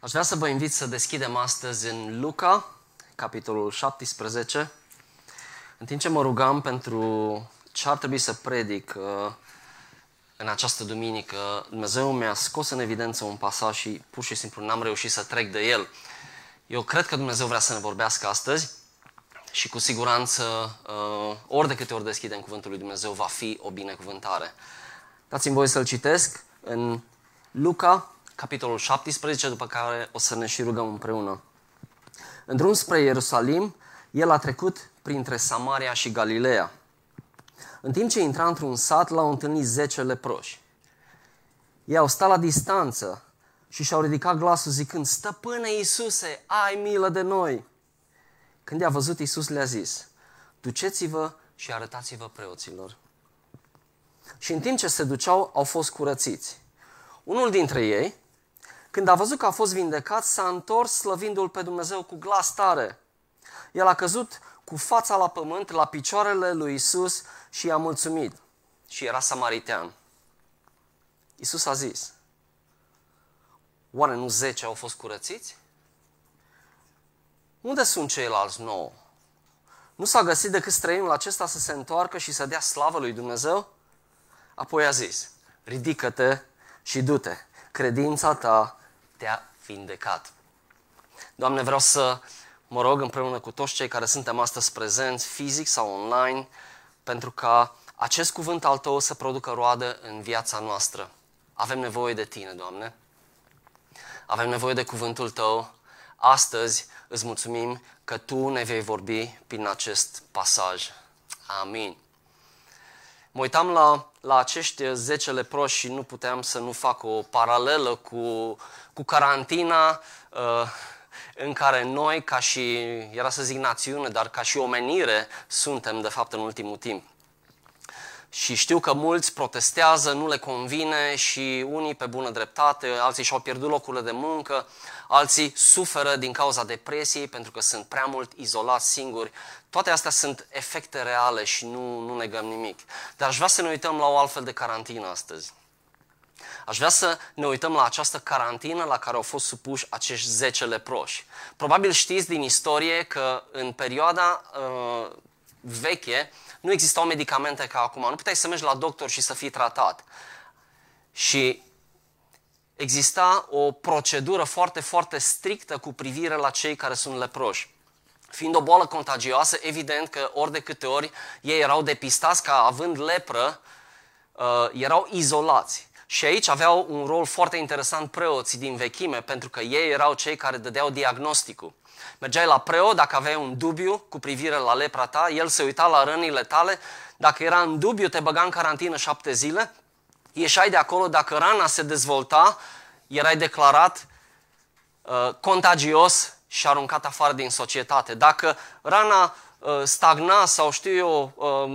Aș vrea să vă invit să deschidem astăzi în Luca, capitolul 17. În timp ce mă rugam pentru ce ar trebui să predic uh, în această duminică, Dumnezeu mi-a scos în evidență un pasaj și pur și simplu n-am reușit să trec de el. Eu cred că Dumnezeu vrea să ne vorbească astăzi și cu siguranță, uh, ori de câte ori deschidem Cuvântul lui Dumnezeu, va fi o binecuvântare. Dați-mi voie să-l citesc în Luca, capitolul 17, după care o să ne și rugăm împreună. În drum spre Ierusalim, el a trecut printre Samaria și Galileea. În timp ce intra într-un sat, l-au întâlnit zece leproși. Ei au stat la distanță și și-au ridicat glasul zicând, Stăpâne Iisuse, ai milă de noi! Când i-a văzut, Iisus le-a zis, duceți-vă și arătați-vă preoților. Și în timp ce se duceau, au fost curățiți. Unul dintre ei, când a văzut că a fost vindecat, s-a întors slăvindu-L pe Dumnezeu cu glas tare. El a căzut cu fața la pământ, la picioarele lui Isus și i-a mulțumit. Și era samaritean. Isus a zis, oare nu zece au fost curățiți? Unde sunt ceilalți nouă? Nu s-a găsit decât străinul acesta să se întoarcă și să dea slavă lui Dumnezeu? Apoi a zis, ridică-te și du-te. Credința ta te-a vindecat. Doamne, vreau să mă rog împreună cu toți cei care suntem astăzi prezenți, fizic sau online, pentru ca acest cuvânt al Tău să producă roadă în viața noastră. Avem nevoie de Tine, Doamne. Avem nevoie de cuvântul Tău. Astăzi îți mulțumim că Tu ne vei vorbi prin acest pasaj. Amin. Mă uitam la, la acești 10 leproși și nu puteam să nu fac o paralelă cu, cu carantina uh, în care noi, ca și, era să zic națiune, dar ca și omenire, suntem de fapt în ultimul timp. Și știu că mulți protestează, nu le convine și unii pe bună dreptate, alții și-au pierdut locurile de muncă, alții suferă din cauza depresiei pentru că sunt prea mult izolați singuri. Toate astea sunt efecte reale și nu, nu negăm nimic. Dar aș vrea să ne uităm la o altfel de carantină astăzi. Aș vrea să ne uităm la această carantină la care au fost supuși acești 10 leproși. Probabil știți din istorie că în perioada uh, veche nu existau medicamente ca acum. Nu puteai să mergi la doctor și să fii tratat. Și exista o procedură foarte, foarte strictă cu privire la cei care sunt leproși. Fiind o boală contagioasă, evident că ori de câte ori ei erau depistați ca având lepră, uh, erau izolați. Și aici aveau un rol foarte interesant preoții din vechime, pentru că ei erau cei care dădeau diagnosticul. Mergeai la preot dacă aveai un dubiu cu privire la lepra ta, el se uita la rănile tale, dacă era în dubiu te băga în carantină șapte zile, ieșai de acolo, dacă rana se dezvolta, erai declarat uh, contagios și aruncat afară din societate. Dacă rana uh, stagna sau știu eu, uh,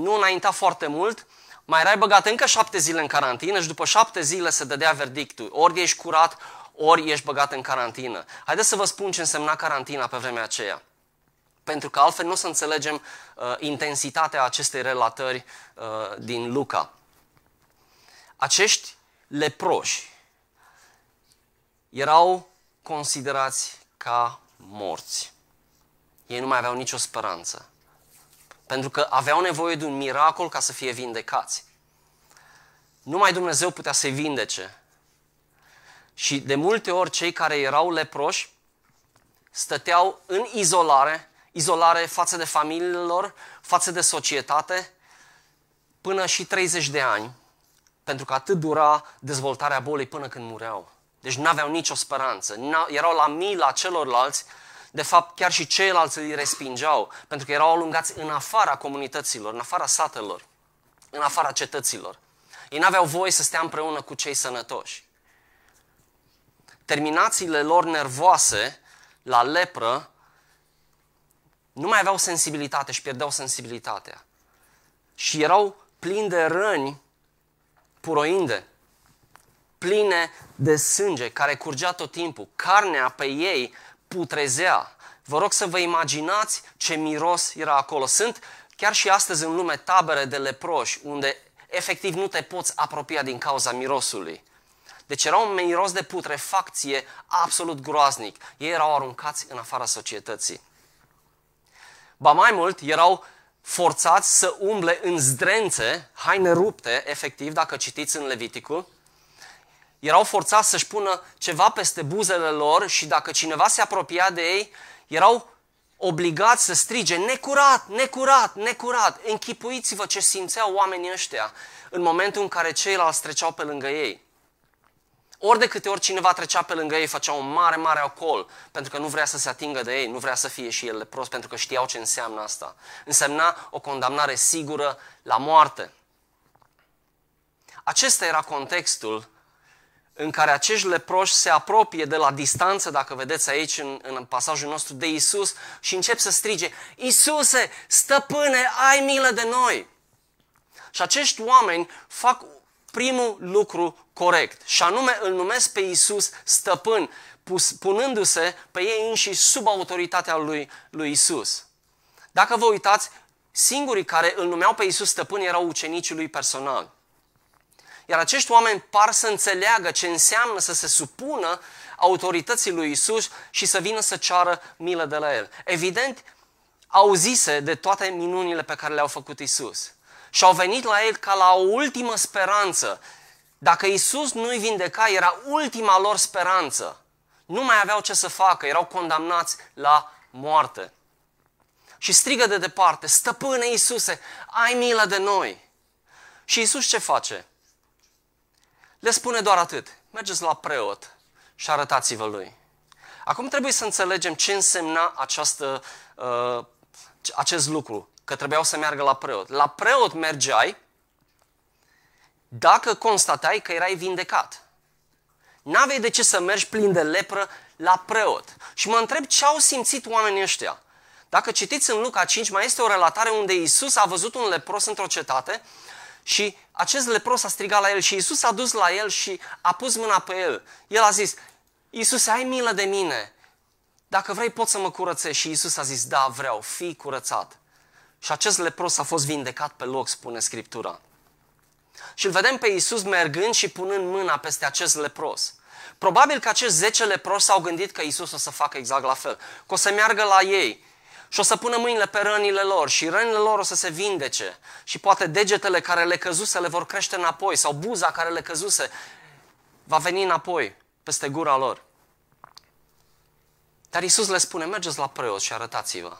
nu înainta foarte mult, mai erai băgat încă șapte zile în carantină și după șapte zile se dădea verdictul. Ori ești curat, ori ești băgat în carantină. Haideți să vă spun ce însemna carantina pe vremea aceea. Pentru că altfel nu o să înțelegem uh, intensitatea acestei relatări uh, din Luca. Acești leproși erau considerați ca morți. Ei nu mai aveau nicio speranță. Pentru că aveau nevoie de un miracol ca să fie vindecați. Numai Dumnezeu putea să-i vindece. Și de multe ori cei care erau leproși stăteau în izolare, izolare față de familiile lor, față de societate, până și 30 de ani, pentru că atât dura dezvoltarea bolii până când mureau. Deci nu aveau nicio speranță, erau la mila celorlalți, de fapt chiar și ceilalți îi respingeau, pentru că erau alungați în afara comunităților, în afara satelor, în afara cetăților. Ei nu aveau voie să stea împreună cu cei sănătoși terminațiile lor nervoase la lepră nu mai aveau sensibilitate și pierdeau sensibilitatea. Și erau plini de răni puroinde, pline de sânge care curgea tot timpul. Carnea pe ei putrezea. Vă rog să vă imaginați ce miros era acolo. Sunt chiar și astăzi în lume tabere de leproși unde efectiv nu te poți apropia din cauza mirosului. Deci era un miros de putrefacție absolut groaznic. Ei erau aruncați în afara societății. Ba mai mult, erau forțați să umble în zdrențe, haine rupte, efectiv, dacă citiți în Leviticul, erau forțați să-și pună ceva peste buzele lor și dacă cineva se apropia de ei, erau obligați să strige, necurat, necurat, necurat. Închipuiți-vă ce simțeau oamenii ăștia în momentul în care ceilalți treceau pe lângă ei. Ori de câte ori cineva trecea pe lângă ei, făcea un mare, mare ocol, pentru că nu vrea să se atingă de ei, nu vrea să fie și el lepros, pentru că știau ce înseamnă asta. Însemna o condamnare sigură la moarte. Acesta era contextul în care acești leproși se apropie de la distanță, dacă vedeți aici în, în pasajul nostru, de Isus și încep să strige, Isuse, stăpâne, ai milă de noi! Și acești oameni fac primul lucru corect, și anume îl numesc pe Isus stăpân, pus, punându-se pe ei înși sub autoritatea lui, lui Isus. Dacă vă uitați, singurii care îl numeau pe Isus stăpân erau ucenicii lui personal. Iar acești oameni par să înțeleagă ce înseamnă să se supună autorității lui Isus și să vină să ceară milă de la el. Evident, auzise de toate minunile pe care le-au făcut Isus. Și au venit la el ca la o ultimă speranță. Dacă Isus nu-i vindeca, era ultima lor speranță. Nu mai aveau ce să facă, erau condamnați la moarte. Și strigă de departe, stăpâne Iisuse, ai milă de noi. Și Isus ce face? Le spune doar atât. Mergeți la preot și arătați-vă lui. Acum trebuie să înțelegem ce însemna această, uh, acest lucru, că trebuiau să meargă la preot. La preot mergeai dacă constatai că erai vindecat. N-aveai de ce să mergi plin de lepră la preot. Și mă întreb ce au simțit oamenii ăștia. Dacă citiți în Luca 5, mai este o relatare unde Isus a văzut un lepros într-o cetate și acest lepros a strigat la el și Isus a dus la el și a pus mâna pe el. El a zis, Isus, ai milă de mine. Dacă vrei, poți să mă curățești. Și Isus a zis, da, vreau, fii curățat. Și acest lepros a fost vindecat pe loc, spune Scriptura. Și îl vedem pe Isus mergând și punând mâna peste acest lepros. Probabil că acești 10 leproși s-au gândit că Isus o să facă exact la fel. Că o să meargă la ei și o să pună mâinile pe rănile lor și rănile lor o să se vindece și poate degetele care le căzuse le vor crește înapoi sau buza care le căzuse va veni înapoi peste gura lor. Dar Isus le spune, mergeți la preot și arătați-vă.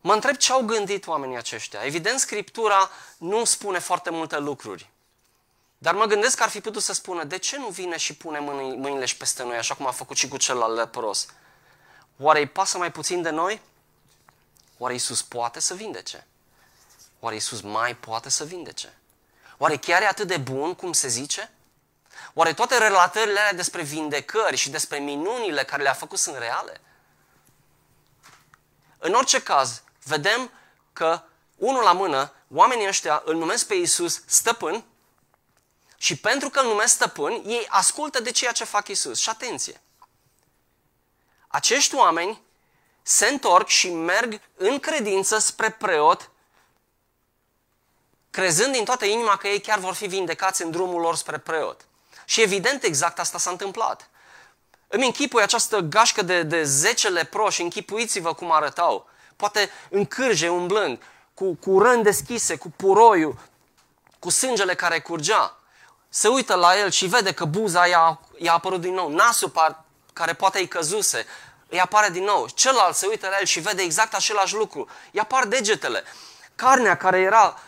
Mă întreb ce au gândit oamenii aceștia. Evident, Scriptura nu spune foarte multe lucruri. Dar mă gândesc că ar fi putut să spună, de ce nu vine și pune mâinile și peste noi, așa cum a făcut și cu celălalt lepros? Oare îi pasă mai puțin de noi? Oare Iisus poate să vindece? Oare Iisus mai poate să vindece? Oare chiar e atât de bun cum se zice? Oare toate relatările alea despre vindecări și despre minunile care le-a făcut sunt reale? În orice caz, vedem că, unul la mână, oamenii ăștia îl numesc pe Iisus stăpân și pentru că îl numesc stăpân, ei ascultă de ceea ce fac Iisus. Și atenție! Acești oameni se întorc și merg în credință spre preot, crezând din toată inima că ei chiar vor fi vindecați în drumul lor spre preot. Și evident exact asta s-a întâmplat. Îmi închipui această gașcă de, de 10 leproși, închipuiți-vă cum arătau. Poate în cârje umblând, cu, cu răni deschise, cu puroiul, cu sângele care curgea. Se uită la el și vede că buza i-a, i-a apărut din nou, nasul par, care poate îi căzuse, îi apare din nou. Celălalt se uită la el și vede exact același lucru. Îi apar degetele. Carnea care era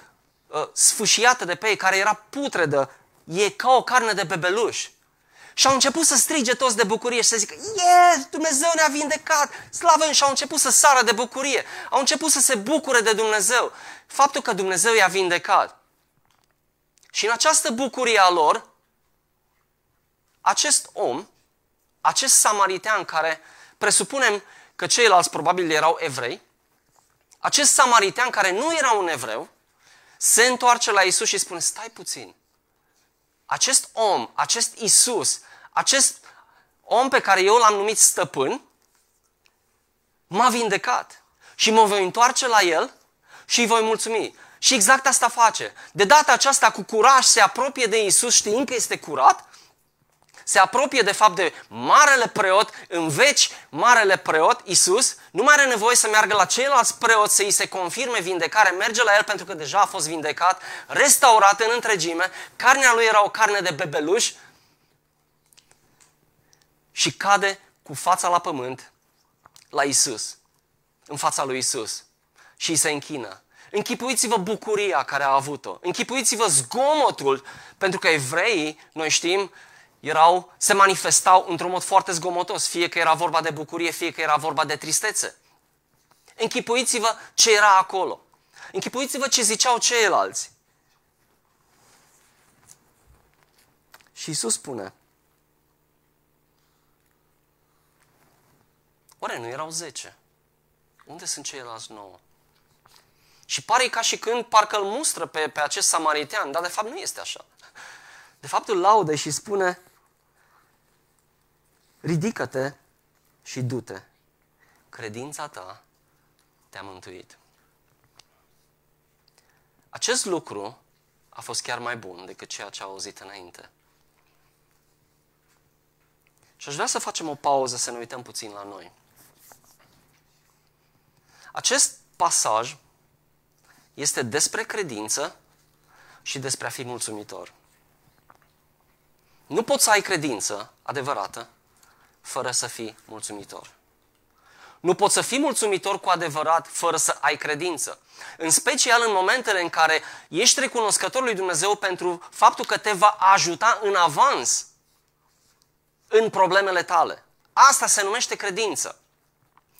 uh, sfâșiată de pe ei, care era putredă, e ca o carne de bebeluș. Și au început să strige toți de bucurie și să zică, yes, Dumnezeu ne-a vindecat, slavă Și au început să sară de bucurie. Au început să se bucure de Dumnezeu. Faptul că Dumnezeu i-a vindecat. Și în această bucurie a lor, acest om acest samaritean care presupunem că ceilalți probabil erau evrei, acest samaritean care nu era un evreu, se întoarce la Isus și spune, stai puțin, acest om, acest Isus, acest om pe care eu l-am numit stăpân, m-a vindecat și mă voi întoarce la el și îi voi mulțumi. Și exact asta face. De data aceasta, cu curaj, se apropie de Isus știind că este curat, se apropie de fapt de marele preot, în veci marele preot, Isus, nu mai are nevoie să meargă la ceilalți preoți să îi se confirme vindecare, merge la el pentru că deja a fost vindecat, restaurat în întregime, carnea lui era o carne de bebeluș și cade cu fața la pământ la Isus, în fața lui Isus și îi se închină. Închipuiți-vă bucuria care a avut-o. Închipuiți-vă zgomotul, pentru că evreii, noi știm, erau, se manifestau într-un mod foarte zgomotos, fie că era vorba de bucurie, fie că era vorba de tristețe. Închipuiți-vă ce era acolo. Închipuiți-vă ce ziceau ceilalți. Și Isus spune, Oare nu erau zece? Unde sunt ceilalți nouă? Și pare ca și când parcă îl mustră pe, pe acest samaritean, dar de fapt nu este așa. De fapt îl laudă și spune, ridică-te și du-te. Credința ta te-a mântuit. Acest lucru a fost chiar mai bun decât ceea ce a auzit înainte. Și aș vrea să facem o pauză, să ne uităm puțin la noi. Acest pasaj este despre credință și despre a fi mulțumitor. Nu poți să ai credință adevărată fără să fii mulțumitor. Nu poți să fii mulțumitor cu adevărat fără să ai credință. În special în momentele în care ești recunoscător lui Dumnezeu pentru faptul că te va ajuta în avans în problemele tale. Asta se numește credință.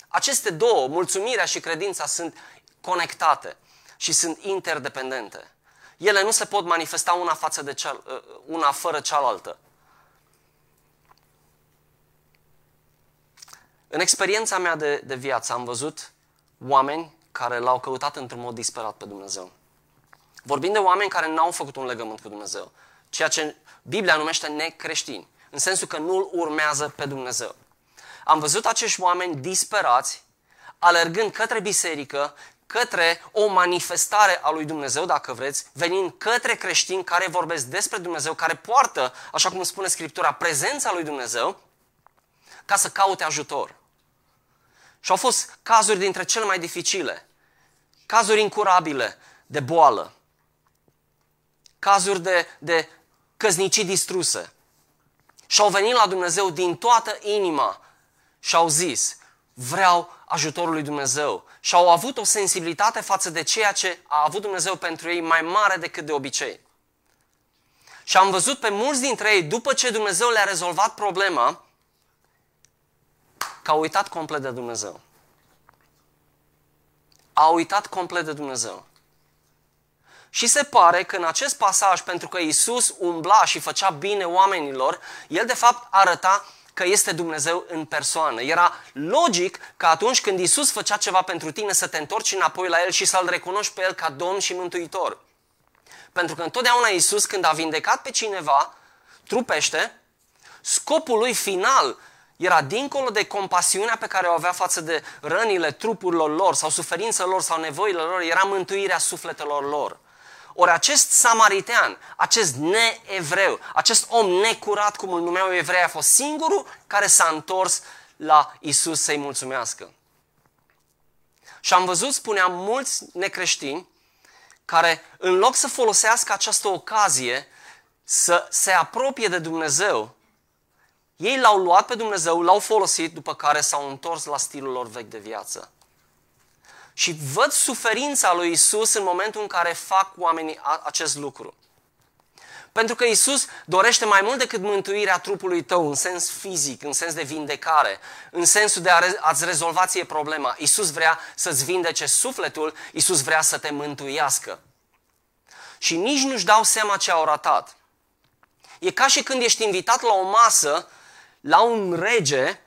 Aceste două, mulțumirea și credința, sunt conectate și sunt interdependente. Ele nu se pot manifesta una, față de ceal, uh, una fără cealaltă. În experiența mea de, de viață am văzut oameni care l-au căutat într-un mod disperat pe Dumnezeu. Vorbim de oameni care n-au făcut un legământ cu Dumnezeu, ceea ce Biblia numește necreștini, în sensul că nu-L urmează pe Dumnezeu. Am văzut acești oameni disperați, alergând către biserică, către o manifestare a lui Dumnezeu, dacă vreți, venind către creștini care vorbesc despre Dumnezeu, care poartă, așa cum spune Scriptura, prezența lui Dumnezeu, ca să caute ajutor. Și au fost cazuri dintre cele mai dificile, cazuri incurabile de boală, cazuri de, de căznicii distruse. Și au venit la Dumnezeu din toată inima și au zis, vreau ajutorul lui Dumnezeu. Și au avut o sensibilitate față de ceea ce a avut Dumnezeu pentru ei mai mare decât de obicei. Și am văzut pe mulți dintre ei, după ce Dumnezeu le-a rezolvat problema, că au uitat complet de Dumnezeu. Au uitat complet de Dumnezeu. Și se pare că în acest pasaj, pentru că Isus umbla și făcea bine oamenilor, El de fapt arăta că este Dumnezeu în persoană. Era logic că atunci când Isus făcea ceva pentru tine să te întorci înapoi la El și să-L recunoști pe El ca Domn și Mântuitor. Pentru că întotdeauna Isus când a vindecat pe cineva, trupește, scopul lui final era dincolo de compasiunea pe care o avea față de rănile trupurilor lor sau suferințele lor sau nevoile lor, era mântuirea sufletelor lor. Ori acest samaritean, acest neevreu, acest om necurat, cum îl numeau evrei, a fost singurul care s-a întors la Isus să-i mulțumească. Și am văzut, spuneam, mulți necreștini care, în loc să folosească această ocazie să se apropie de Dumnezeu, ei l-au luat pe Dumnezeu, l-au folosit, după care s-au întors la stilul lor vechi de viață. Și văd suferința lui Isus în momentul în care fac oamenii acest lucru. Pentru că Isus dorește mai mult decât mântuirea trupului tău în sens fizic, în sens de vindecare, în sensul de a-ți rezolva ție problema. Isus vrea să-ți vindece sufletul, Isus vrea să te mântuiască. Și nici nu-și dau seama ce au ratat. E ca și când ești invitat la o masă, la un rege,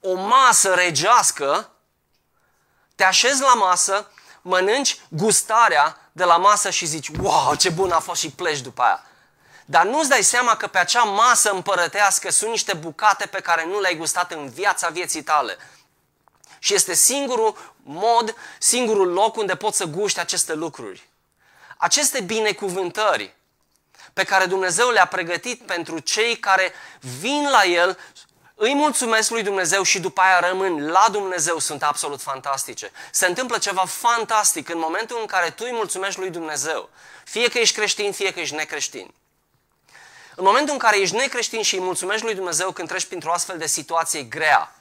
o masă regească, te așezi la masă, mănânci gustarea de la masă și zici, wow, ce bun a fost și pleci după aia. Dar nu-ți dai seama că pe acea masă împărătească sunt niște bucate pe care nu le-ai gustat în viața vieții tale. Și este singurul mod, singurul loc unde poți să guști aceste lucruri. aceste binecuvântări pe care Dumnezeu le-a pregătit pentru cei care vin la El, îi mulțumesc lui Dumnezeu și după aia rămân la Dumnezeu, sunt absolut fantastice. Se întâmplă ceva fantastic în momentul în care tu îi mulțumești lui Dumnezeu, fie că ești creștin, fie că ești necreștin. În momentul în care ești necreștin și îi mulțumești lui Dumnezeu când treci printr-o astfel de situație grea,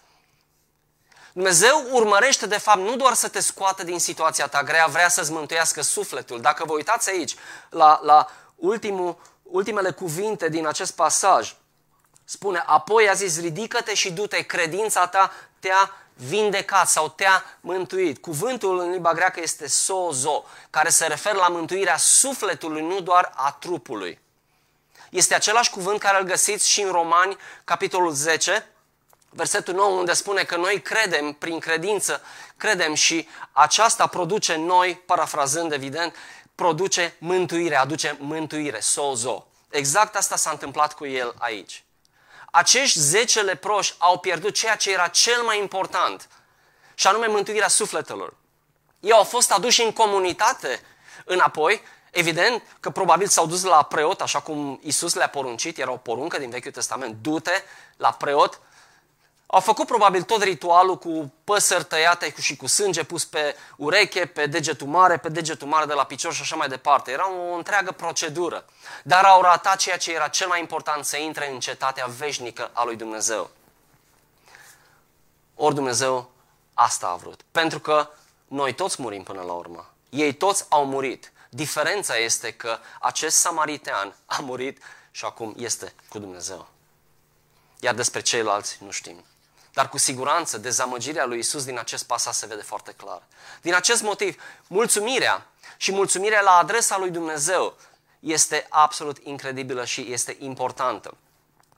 Dumnezeu urmărește, de fapt, nu doar să te scoată din situația ta grea, vrea să-ți mântuiască sufletul. Dacă vă uitați aici la, la ultimul, ultimele cuvinte din acest pasaj, spune, apoi a zis, ridică-te și du-te, credința ta te-a vindecat sau te-a mântuit. Cuvântul în limba greacă este sozo, care se referă la mântuirea sufletului, nu doar a trupului. Este același cuvânt care îl găsiți și în Romani, capitolul 10, versetul 9, unde spune că noi credem, prin credință, credem și aceasta produce noi, parafrazând evident, produce mântuire, aduce mântuire, sozo. Exact asta s-a întâmplat cu el aici. Acești zece leproși au pierdut ceea ce era cel mai important, și anume mântuirea sufletelor. Ei au fost aduși în comunitate înapoi, evident că probabil s-au dus la preot, așa cum Isus le-a poruncit, era o poruncă din Vechiul Testament, du-te la preot, au făcut probabil tot ritualul cu păsări tăiate și cu sânge pus pe ureche, pe degetul mare, pe degetul mare de la picior și așa mai departe. Era o întreagă procedură. Dar au ratat ceea ce era cel mai important, să intre în cetatea veșnică a lui Dumnezeu. Ori Dumnezeu asta a vrut. Pentru că noi toți murim până la urmă. Ei toți au murit. Diferența este că acest samaritean a murit și acum este cu Dumnezeu. Iar despre ceilalți nu știm. Dar cu siguranță dezamăgirea lui Isus din acest pasaj se vede foarte clar. Din acest motiv, mulțumirea și mulțumirea la adresa lui Dumnezeu este absolut incredibilă și este importantă.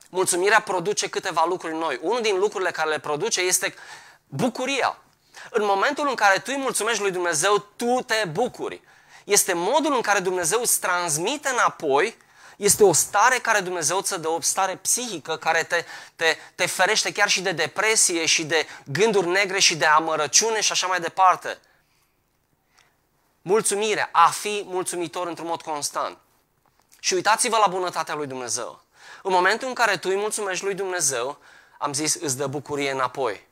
Mulțumirea produce câteva lucruri noi. Unul din lucrurile care le produce este bucuria. În momentul în care tu îi mulțumești lui Dumnezeu, tu te bucuri. Este modul în care Dumnezeu îți transmite înapoi este o stare care Dumnezeu ți dă, o stare psihică care te, te, te ferește chiar și de depresie și de gânduri negre și de amărăciune și așa mai departe. Mulțumirea, a fi mulțumitor într-un mod constant. Și uitați-vă la bunătatea lui Dumnezeu. În momentul în care tu îi mulțumești lui Dumnezeu, am zis, îți dă bucurie înapoi.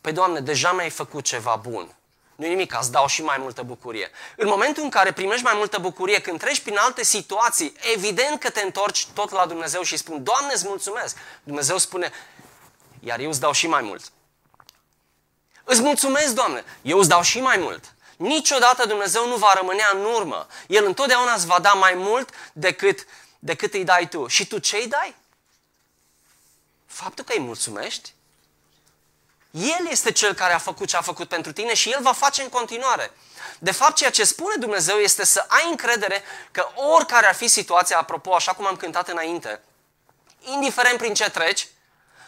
Păi, Doamne, deja mi-ai făcut ceva bun nu nimic, îți dau și mai multă bucurie. În momentul în care primești mai multă bucurie, când treci prin alte situații, evident că te întorci tot la Dumnezeu și spun, Doamne, îți mulțumesc. Dumnezeu spune, iar eu îți dau și mai mult. Îți mulțumesc, Doamne, eu îți dau și mai mult. Niciodată Dumnezeu nu va rămânea în urmă. El întotdeauna îți va da mai mult decât, decât îi dai tu. Și tu ce îi dai? Faptul că îi mulțumești el este cel care a făcut ce a făcut pentru tine și El va face în continuare. De fapt, ceea ce spune Dumnezeu este să ai încredere că oricare ar fi situația, apropo, așa cum am cântat înainte, indiferent prin ce treci,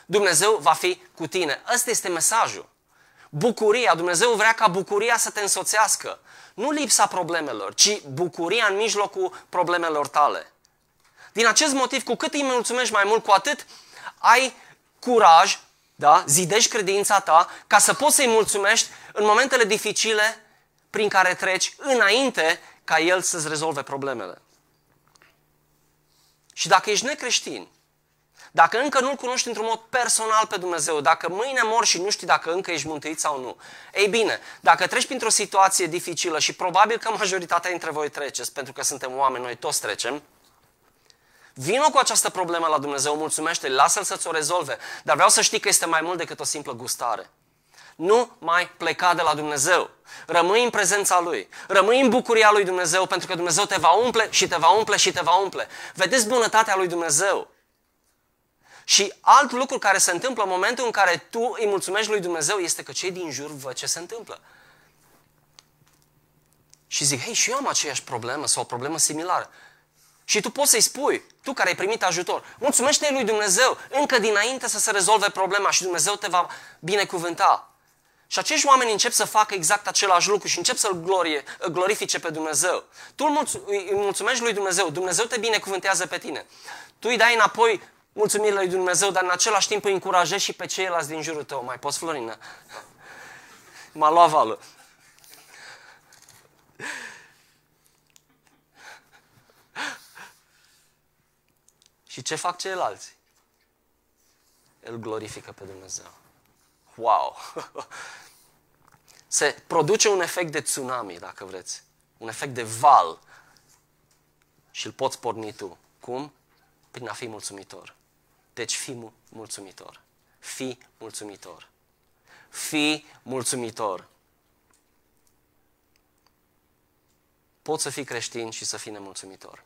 Dumnezeu va fi cu tine. Ăsta este mesajul. Bucuria, Dumnezeu vrea ca bucuria să te însoțească. Nu lipsa problemelor, ci bucuria în mijlocul problemelor tale. Din acest motiv, cu cât îi mulțumești mai mult, cu atât ai curaj da? Zidești credința ta ca să poți să-i mulțumești în momentele dificile prin care treci înainte ca El să-ți rezolve problemele. Și dacă ești necreștin, dacă încă nu-L cunoști într-un mod personal pe Dumnezeu, dacă mâine mor și nu știi dacă încă ești mântuit sau nu, ei bine, dacă treci printr-o situație dificilă și probabil că majoritatea dintre voi treceți, pentru că suntem oameni, noi toți trecem, Vino cu această problemă la Dumnezeu, mulțumește, lasă-L să-ți o rezolve. Dar vreau să știi că este mai mult decât o simplă gustare. Nu mai pleca de la Dumnezeu. Rămâi în prezența Lui. Rămâi în bucuria Lui Dumnezeu pentru că Dumnezeu te va umple și te va umple și te va umple. Vedeți bunătatea Lui Dumnezeu. Și alt lucru care se întâmplă în momentul în care tu îi mulțumești lui Dumnezeu este că cei din jur văd ce se întâmplă. Și zic, hei, și eu am aceeași problemă sau o problemă similară. Și tu poți să-i spui, tu care ai primit ajutor, mulțumește lui Dumnezeu încă dinainte să se rezolve problema și Dumnezeu te va binecuvânta. Și acești oameni încep să facă exact același lucru și încep să-L glorie, glorifice pe Dumnezeu. Tu îi mulțumești lui Dumnezeu, Dumnezeu te binecuvântează pe tine. Tu îi dai înapoi mulțumirile lui Dumnezeu, dar în același timp îi încurajezi și pe ceilalți din jurul tău. Mai poți, Florină? M-a luat valul. Și ce fac ceilalți? Îl glorifică pe Dumnezeu. Wow! Se produce un efect de tsunami, dacă vreți. Un efect de val. Și îl poți porni tu. Cum? Prin a fi mulțumitor. Deci fi mulțumitor. Fi mulțumitor. Fi mulțumitor. Poți să fii creștin și să fii nemulțumitor.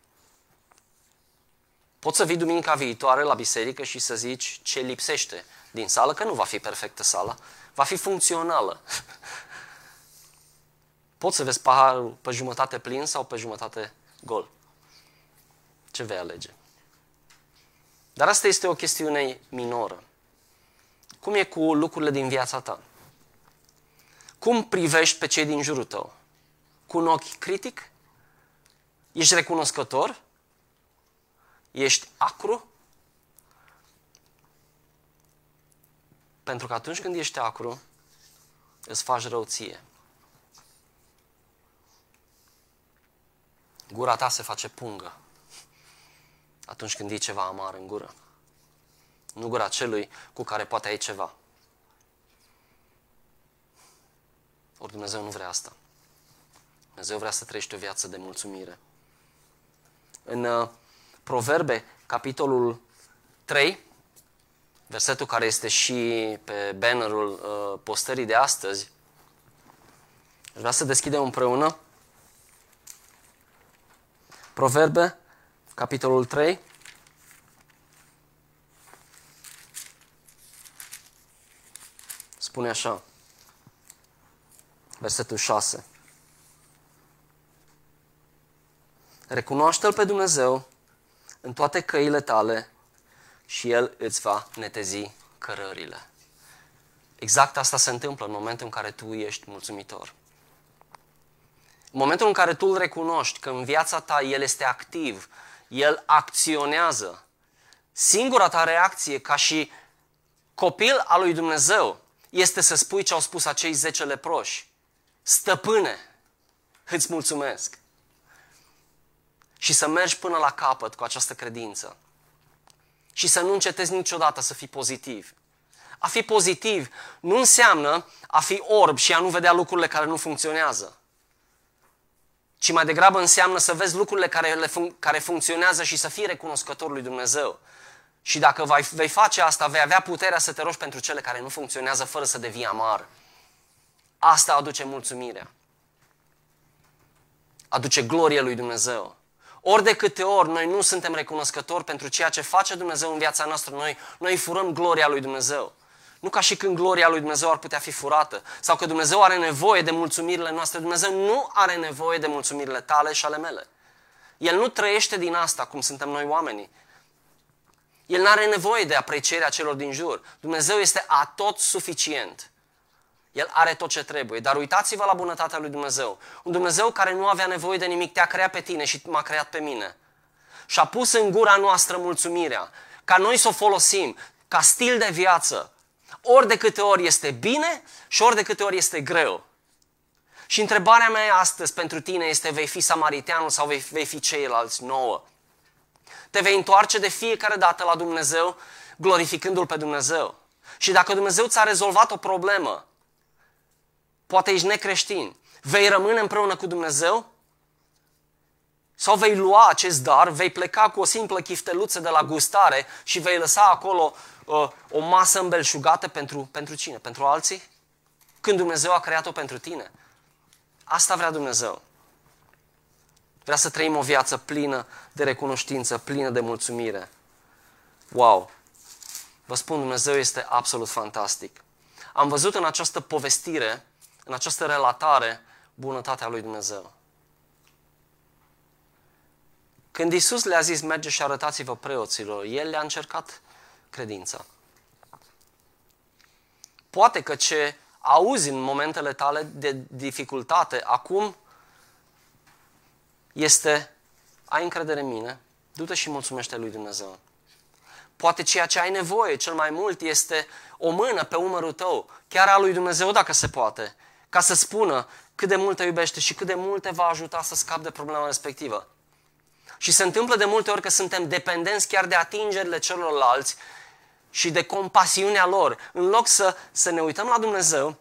Poți să vii duminica viitoare la biserică și să zici ce lipsește din sală, că nu va fi perfectă sala, va fi funcțională. Poți să vezi paharul pe jumătate plin sau pe jumătate gol. Ce vei alege? Dar asta este o chestiune minoră. Cum e cu lucrurile din viața ta? Cum privești pe cei din jurul tău? Cu un ochi critic? Ești recunoscător? Ești acru? Pentru că atunci când ești acru, îți faci rău ție. Gura ta se face pungă atunci când e ceva amar în gură. Nu gura celui cu care poate ai ceva. Ori Dumnezeu nu vrea asta. Dumnezeu vrea să trăiești o viață de mulțumire. În uh, Proverbe, capitolul 3, versetul care este și pe bannerul uh, postării de astăzi, vreau să deschidem împreună. Proverbe, capitolul 3. Spune așa, versetul 6. Recunoaște-L pe Dumnezeu în toate căile tale și El îți va netezi cărările. Exact asta se întâmplă în momentul în care tu ești mulțumitor. În momentul în care tu îl recunoști că în viața ta El este activ, El acționează, singura ta reacție ca și copil al lui Dumnezeu este să spui ce au spus acei zece leproși. Stăpâne, îți mulțumesc și să mergi până la capăt cu această credință. Și să nu încetezi niciodată să fii pozitiv. A fi pozitiv nu înseamnă a fi orb și a nu vedea lucrurile care nu funcționează. Ci mai degrabă înseamnă să vezi lucrurile care, le fun- care funcționează și să fii recunoscător lui Dumnezeu. Și dacă vei, vei face asta, vei avea puterea să te rogi pentru cele care nu funcționează fără să devii amar. Asta aduce mulțumirea. Aduce glorie lui Dumnezeu. Ori de câte ori noi nu suntem recunoscători pentru ceea ce face Dumnezeu în viața noastră, noi, noi furăm gloria lui Dumnezeu. Nu ca și când gloria lui Dumnezeu ar putea fi furată. Sau că Dumnezeu are nevoie de mulțumirile noastre. Dumnezeu nu are nevoie de mulțumirile tale și ale mele. El nu trăiește din asta cum suntem noi oamenii. El nu are nevoie de aprecierea celor din jur. Dumnezeu este atot suficient. El are tot ce trebuie. Dar uitați-vă la bunătatea lui Dumnezeu. Un Dumnezeu care nu avea nevoie de nimic, te-a creat pe tine și m-a creat pe mine. Și a pus în gura noastră mulțumirea, ca noi să o folosim ca stil de viață. Ori de câte ori este bine și ori de câte ori este greu. Și întrebarea mea astăzi pentru tine este, vei fi samariteanul sau vei, vei fi ceilalți nouă? Te vei întoarce de fiecare dată la Dumnezeu, glorificându-L pe Dumnezeu. Și dacă Dumnezeu ți-a rezolvat o problemă, Poate ești necreștin. Vei rămâne împreună cu Dumnezeu? Sau vei lua acest dar, vei pleca cu o simplă chifteluță de la gustare și vei lăsa acolo uh, o masă îmbelșugată pentru, pentru cine? Pentru alții? Când Dumnezeu a creat-o pentru tine. Asta vrea Dumnezeu. Vrea să trăim o viață plină de recunoștință, plină de mulțumire. Wow! Vă spun, Dumnezeu este absolut fantastic. Am văzut în această povestire în această relatare bunătatea lui Dumnezeu. Când Isus le-a zis, merge și arătați-vă preoților, El le-a încercat credința. Poate că ce auzi în momentele tale de dificultate acum este, ai încredere în mine, du-te și mulțumește lui Dumnezeu. Poate ceea ce ai nevoie cel mai mult este o mână pe umărul tău, chiar a lui Dumnezeu dacă se poate, ca să spună cât de mult te iubește și cât de mult te va ajuta să scapi de problema respectivă. Și se întâmplă de multe ori că suntem dependenți chiar de atingerile celorlalți și de compasiunea lor. În loc să, să ne uităm la Dumnezeu,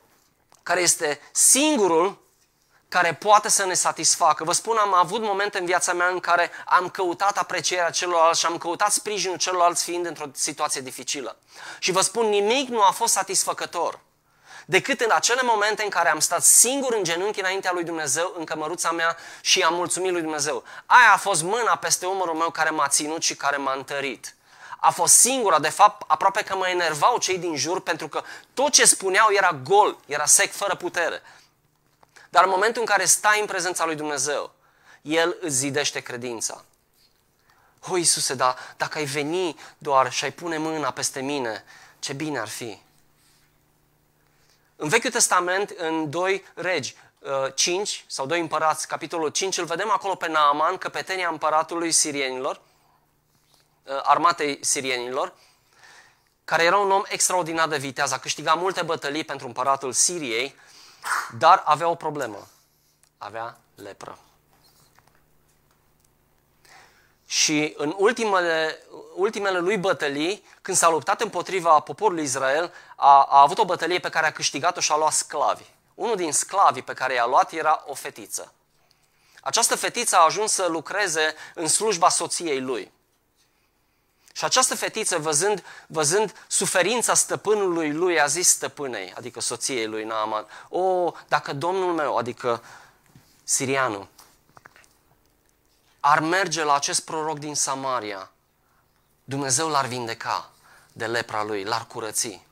care este singurul care poate să ne satisfacă. Vă spun, am avut momente în viața mea în care am căutat aprecierea celorlalți și am căutat sprijinul celorlalți fiind într-o situație dificilă. Și vă spun, nimic nu a fost satisfăcător decât în acele momente în care am stat singur în genunchi înaintea lui Dumnezeu, în cămăruța mea și am mulțumit lui Dumnezeu. Aia a fost mâna peste umărul meu care m-a ținut și care m-a întărit. A fost singura, de fapt, aproape că mă enervau cei din jur pentru că tot ce spuneau era gol, era sec, fără putere. Dar în momentul în care stai în prezența lui Dumnezeu, El îți zidește credința. O, Iisuse, da, dacă ai veni doar și ai pune mâna peste mine, ce bine ar fi. În Vechiul Testament, în 2 regi, 5 uh, sau 2 împărați, capitolul 5, îl vedem acolo pe Naaman, căpetenia împăratului sirienilor, uh, armatei sirienilor, care era un om extraordinar de viteaz, a câștigat multe bătălii pentru împăratul Siriei, dar avea o problemă. Avea lepră. Și în ultimele, ultimele lui bătălii, când s-a luptat împotriva poporului Israel, a, a avut o bătălie pe care a câștigat-o și a luat sclavi. Unul din sclavii pe care i-a luat era o fetiță. Această fetiță a ajuns să lucreze în slujba soției lui. Și această fetiță, văzând, văzând suferința stăpânului lui, a zis stăpânei, adică soției lui Naaman, o, dacă domnul meu, adică sirianul, ar merge la acest proroc din Samaria, Dumnezeu l-ar vindeca de lepra lui, l-ar curăți.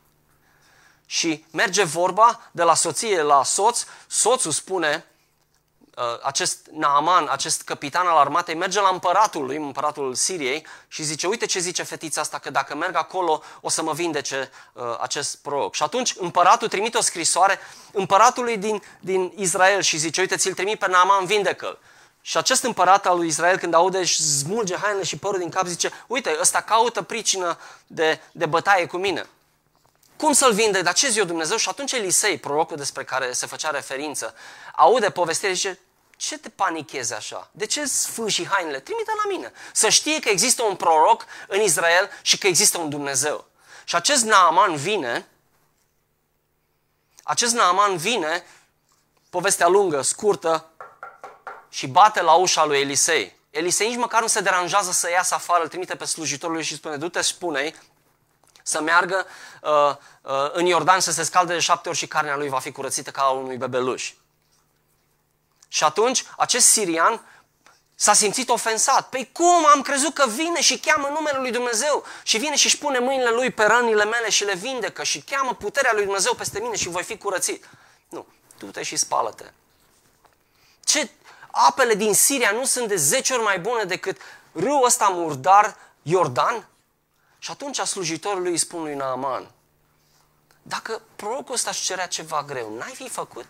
Și merge vorba de la soție la soț, soțul spune, Uh, acest Naaman, acest capitan al armatei, merge la împăratul lui, împăratul Siriei, și zice, uite ce zice fetița asta, că dacă merg acolo o să mă vindece uh, acest proroc. Și atunci împăratul trimite o scrisoare împăratului din, din Israel și zice, uite, ți-l trimit pe Naaman, vindecă-l. Și acest împărat al lui Israel, când aude, și smulge hainele și părul din cap, zice, uite, ăsta caută pricină de, de bătaie cu mine. Cum să-l vinde? Dar ce zi eu Dumnezeu? Și atunci Elisei, prorocul despre care se făcea referință, aude povestirea și zice, ce te panichezi așa? De ce sfâși hainele? Trimite la mine. Să știe că există un proroc în Israel și că există un Dumnezeu. Și acest Naaman vine, acest Naaman vine, povestea lungă, scurtă, și bate la ușa lui Elisei. Elisei nici măcar nu se deranjează să iasă afară, îl trimite pe slujitorul lui și spune, du-te, spune să meargă uh, uh, în Iordan să se scalde de șapte ori și carnea lui va fi curățită ca a unui bebeluș. Și atunci acest sirian s-a simțit ofensat. Păi cum am crezut că vine și cheamă numele lui Dumnezeu și vine și își pune mâinile lui pe rănile mele și le vindecă și cheamă puterea lui Dumnezeu peste mine și voi fi curățit. Nu, du-te și spală-te. Ce apele din Siria nu sunt de 10 ori mai bune decât râul ăsta murdar Iordan? Și atunci slujitorul lui îi spun lui Naaman, dacă prorocul ăsta își cerea ceva greu, n-ai fi făcut?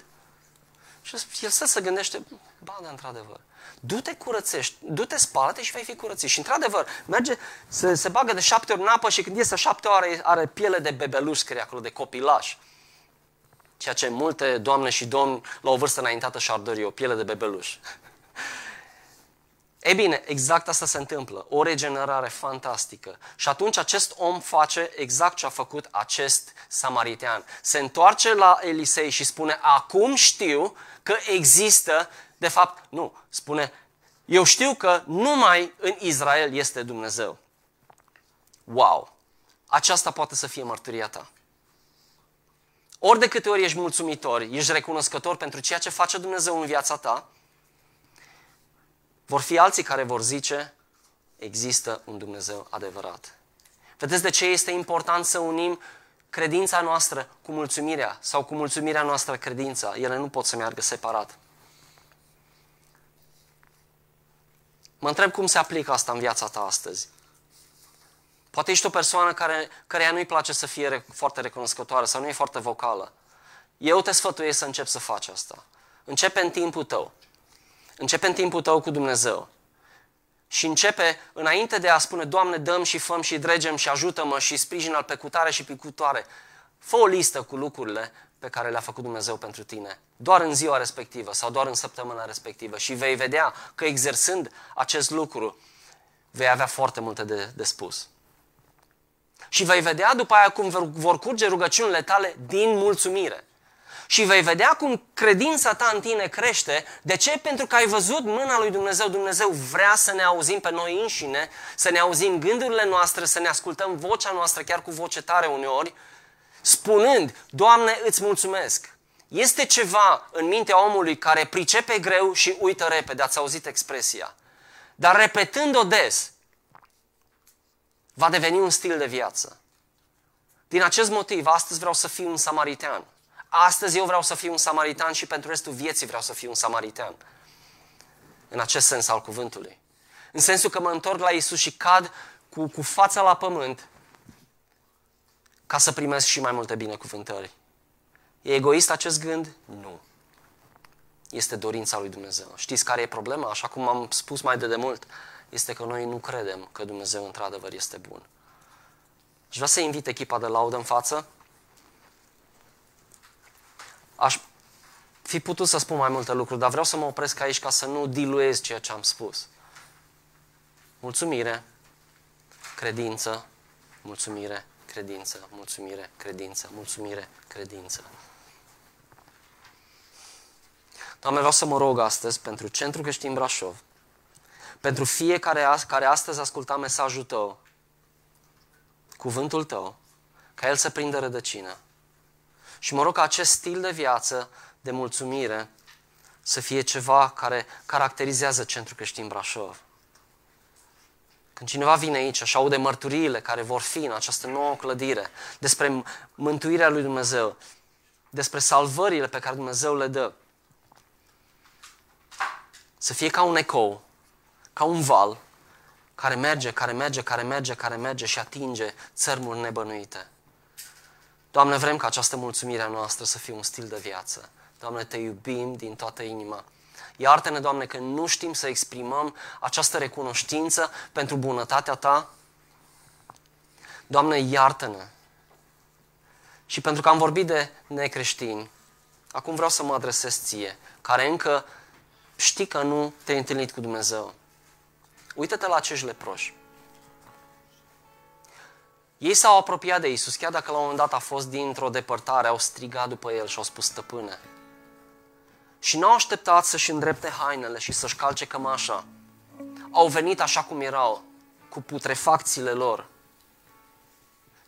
Și el să se gândește, ba, da, într-adevăr. Du-te curățești, du-te spală și vei fi curățit. Și într-adevăr, merge, se, se bagă de șapte ori în apă și când iese șapte ori are piele de bebeluș, scrie acolo, de copilaș. Ceea ce multe doamne și domni la o vârstă înaintată și-ar dori, o piele de bebeluș. Ei bine, exact asta se întâmplă. O regenerare fantastică. Și atunci acest om face exact ce a făcut acest samaritean. Se întoarce la Elisei și spune, acum știu că există, de fapt, nu, spune, eu știu că numai în Israel este Dumnezeu. Wow! Aceasta poate să fie mărturia ta. Ori de câte ori ești mulțumitor, ești recunoscător pentru ceea ce face Dumnezeu în viața ta, vor fi alții care vor zice, există un Dumnezeu adevărat. Vedeți de ce este important să unim credința noastră cu mulțumirea sau cu mulțumirea noastră credința. Ele nu pot să meargă separat. Mă întreb cum se aplică asta în viața ta astăzi. Poate ești o persoană care, care nu-i place să fie foarte recunoscătoare sau nu e foarte vocală. Eu te sfătuiesc să începi să faci asta. Începe în timpul tău. Începe în timpul tău cu Dumnezeu. Și începe, înainte de a spune, Doamne, dăm și făm și dregem și ajută-mă și sprijină-l pe cutare și pe cutoare, Fă o listă cu lucrurile pe care le-a făcut Dumnezeu pentru tine, doar în ziua respectivă sau doar în săptămâna respectivă și vei vedea că exersând acest lucru vei avea foarte multe de, de spus. Și vei vedea după aia cum vor curge rugăciunile tale din mulțumire. Și vei vedea cum credința ta în tine crește. De ce? Pentru că ai văzut mâna lui Dumnezeu. Dumnezeu vrea să ne auzim pe noi înșine, să ne auzim gândurile noastre, să ne ascultăm vocea noastră chiar cu voce tare uneori, spunând, Doamne, îți mulțumesc. Este ceva în mintea omului care pricepe greu și uită repede, ați auzit expresia. Dar repetând-o des, va deveni un stil de viață. Din acest motiv, astăzi vreau să fiu un samaritean. Astăzi eu vreau să fiu un samaritan și pentru restul vieții vreau să fiu un samaritan. În acest sens al cuvântului. În sensul că mă întorc la Isus și cad cu, cu fața la pământ ca să primesc și mai multe binecuvântări. E egoist acest gând? Nu. Este dorința lui Dumnezeu. Știți care e problema? Așa cum am spus mai de demult, este că noi nu credem că Dumnezeu într-adevăr este bun. Și vreau să invit echipa de laudă în față. Aș fi putut să spun mai multe lucruri, dar vreau să mă opresc aici ca să nu diluez ceea ce am spus. Mulțumire, credință, mulțumire, credință, mulțumire, credință, mulțumire, credință. Doamne, vreau să mă rog astăzi pentru Centrul Creștin Brașov, pentru fiecare care astăzi asculta mesajul Tău, cuvântul Tău, ca el să prindă rădăcină. Și mă rog ca acest stil de viață, de mulțumire, să fie ceva care caracterizează Centrul Creștin Brașov. Când cineva vine aici și aude mărturiile care vor fi în această nouă clădire despre mântuirea lui Dumnezeu, despre salvările pe care Dumnezeu le dă, să fie ca un ecou, ca un val, care merge, care merge, care merge, care merge și atinge țărmuri nebănuite. Doamne, vrem ca această mulțumire a noastră să fie un stil de viață. Doamne, Te iubim din toată inima. Iartă-ne, Doamne, că nu știm să exprimăm această recunoștință pentru bunătatea Ta. Doamne, iartă-ne. Și pentru că am vorbit de necreștini, acum vreau să mă adresez Ție, care încă știi că nu te-ai întâlnit cu Dumnezeu. Uită-te la acești leproși. Ei s-au apropiat de Isus, chiar dacă la un moment dat a fost dintr-o depărtare, au strigat după El și au spus stăpâne. Și n-au așteptat să-și îndrepte hainele și să-și calce cămașa. Au venit așa cum erau, cu putrefacțiile lor.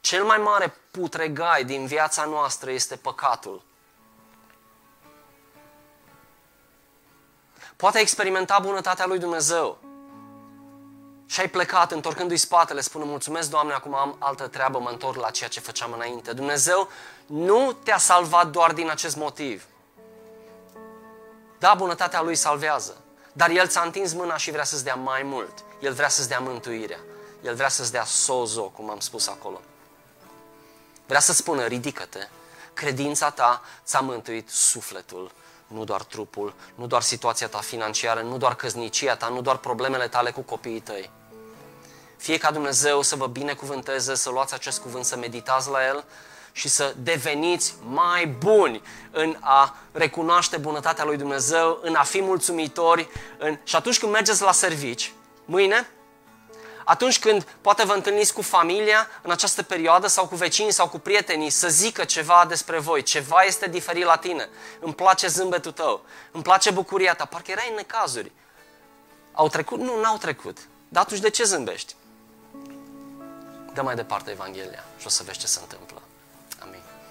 Cel mai mare putregai din viața noastră este păcatul. Poate experimenta bunătatea lui Dumnezeu. Și ai plecat, întorcându-i spatele, spune mulțumesc, Doamne, acum am altă treabă, mă întorc la ceea ce făceam înainte. Dumnezeu nu te-a salvat doar din acest motiv. Da, bunătatea Lui salvează, dar El ți-a întins mâna și vrea să-ți dea mai mult. El vrea să-ți dea mântuirea. El vrea să-ți dea sozo, cum am spus acolo. Vrea să spună, ridică-te, credința ta ți-a mântuit sufletul, nu doar trupul, nu doar situația ta financiară, nu doar căznicia ta, nu doar problemele tale cu copiii tăi. Fie ca Dumnezeu să vă binecuvânteze, să luați acest cuvânt, să meditați la el și să deveniți mai buni în a recunoaște bunătatea lui Dumnezeu, în a fi mulțumitori. În... Și atunci când mergeți la servici, mâine, atunci când poate vă întâlniți cu familia în această perioadă sau cu vecinii sau cu prietenii să zică ceva despre voi, ceva este diferit la tine, îmi place zâmbetul tău, îmi place bucuria ta, parcă erai în necazuri. Au trecut? Nu, n-au trecut. Dar atunci de ce zâmbești? Dă mai departe Evanghelia și o să vezi ce se întâmplă.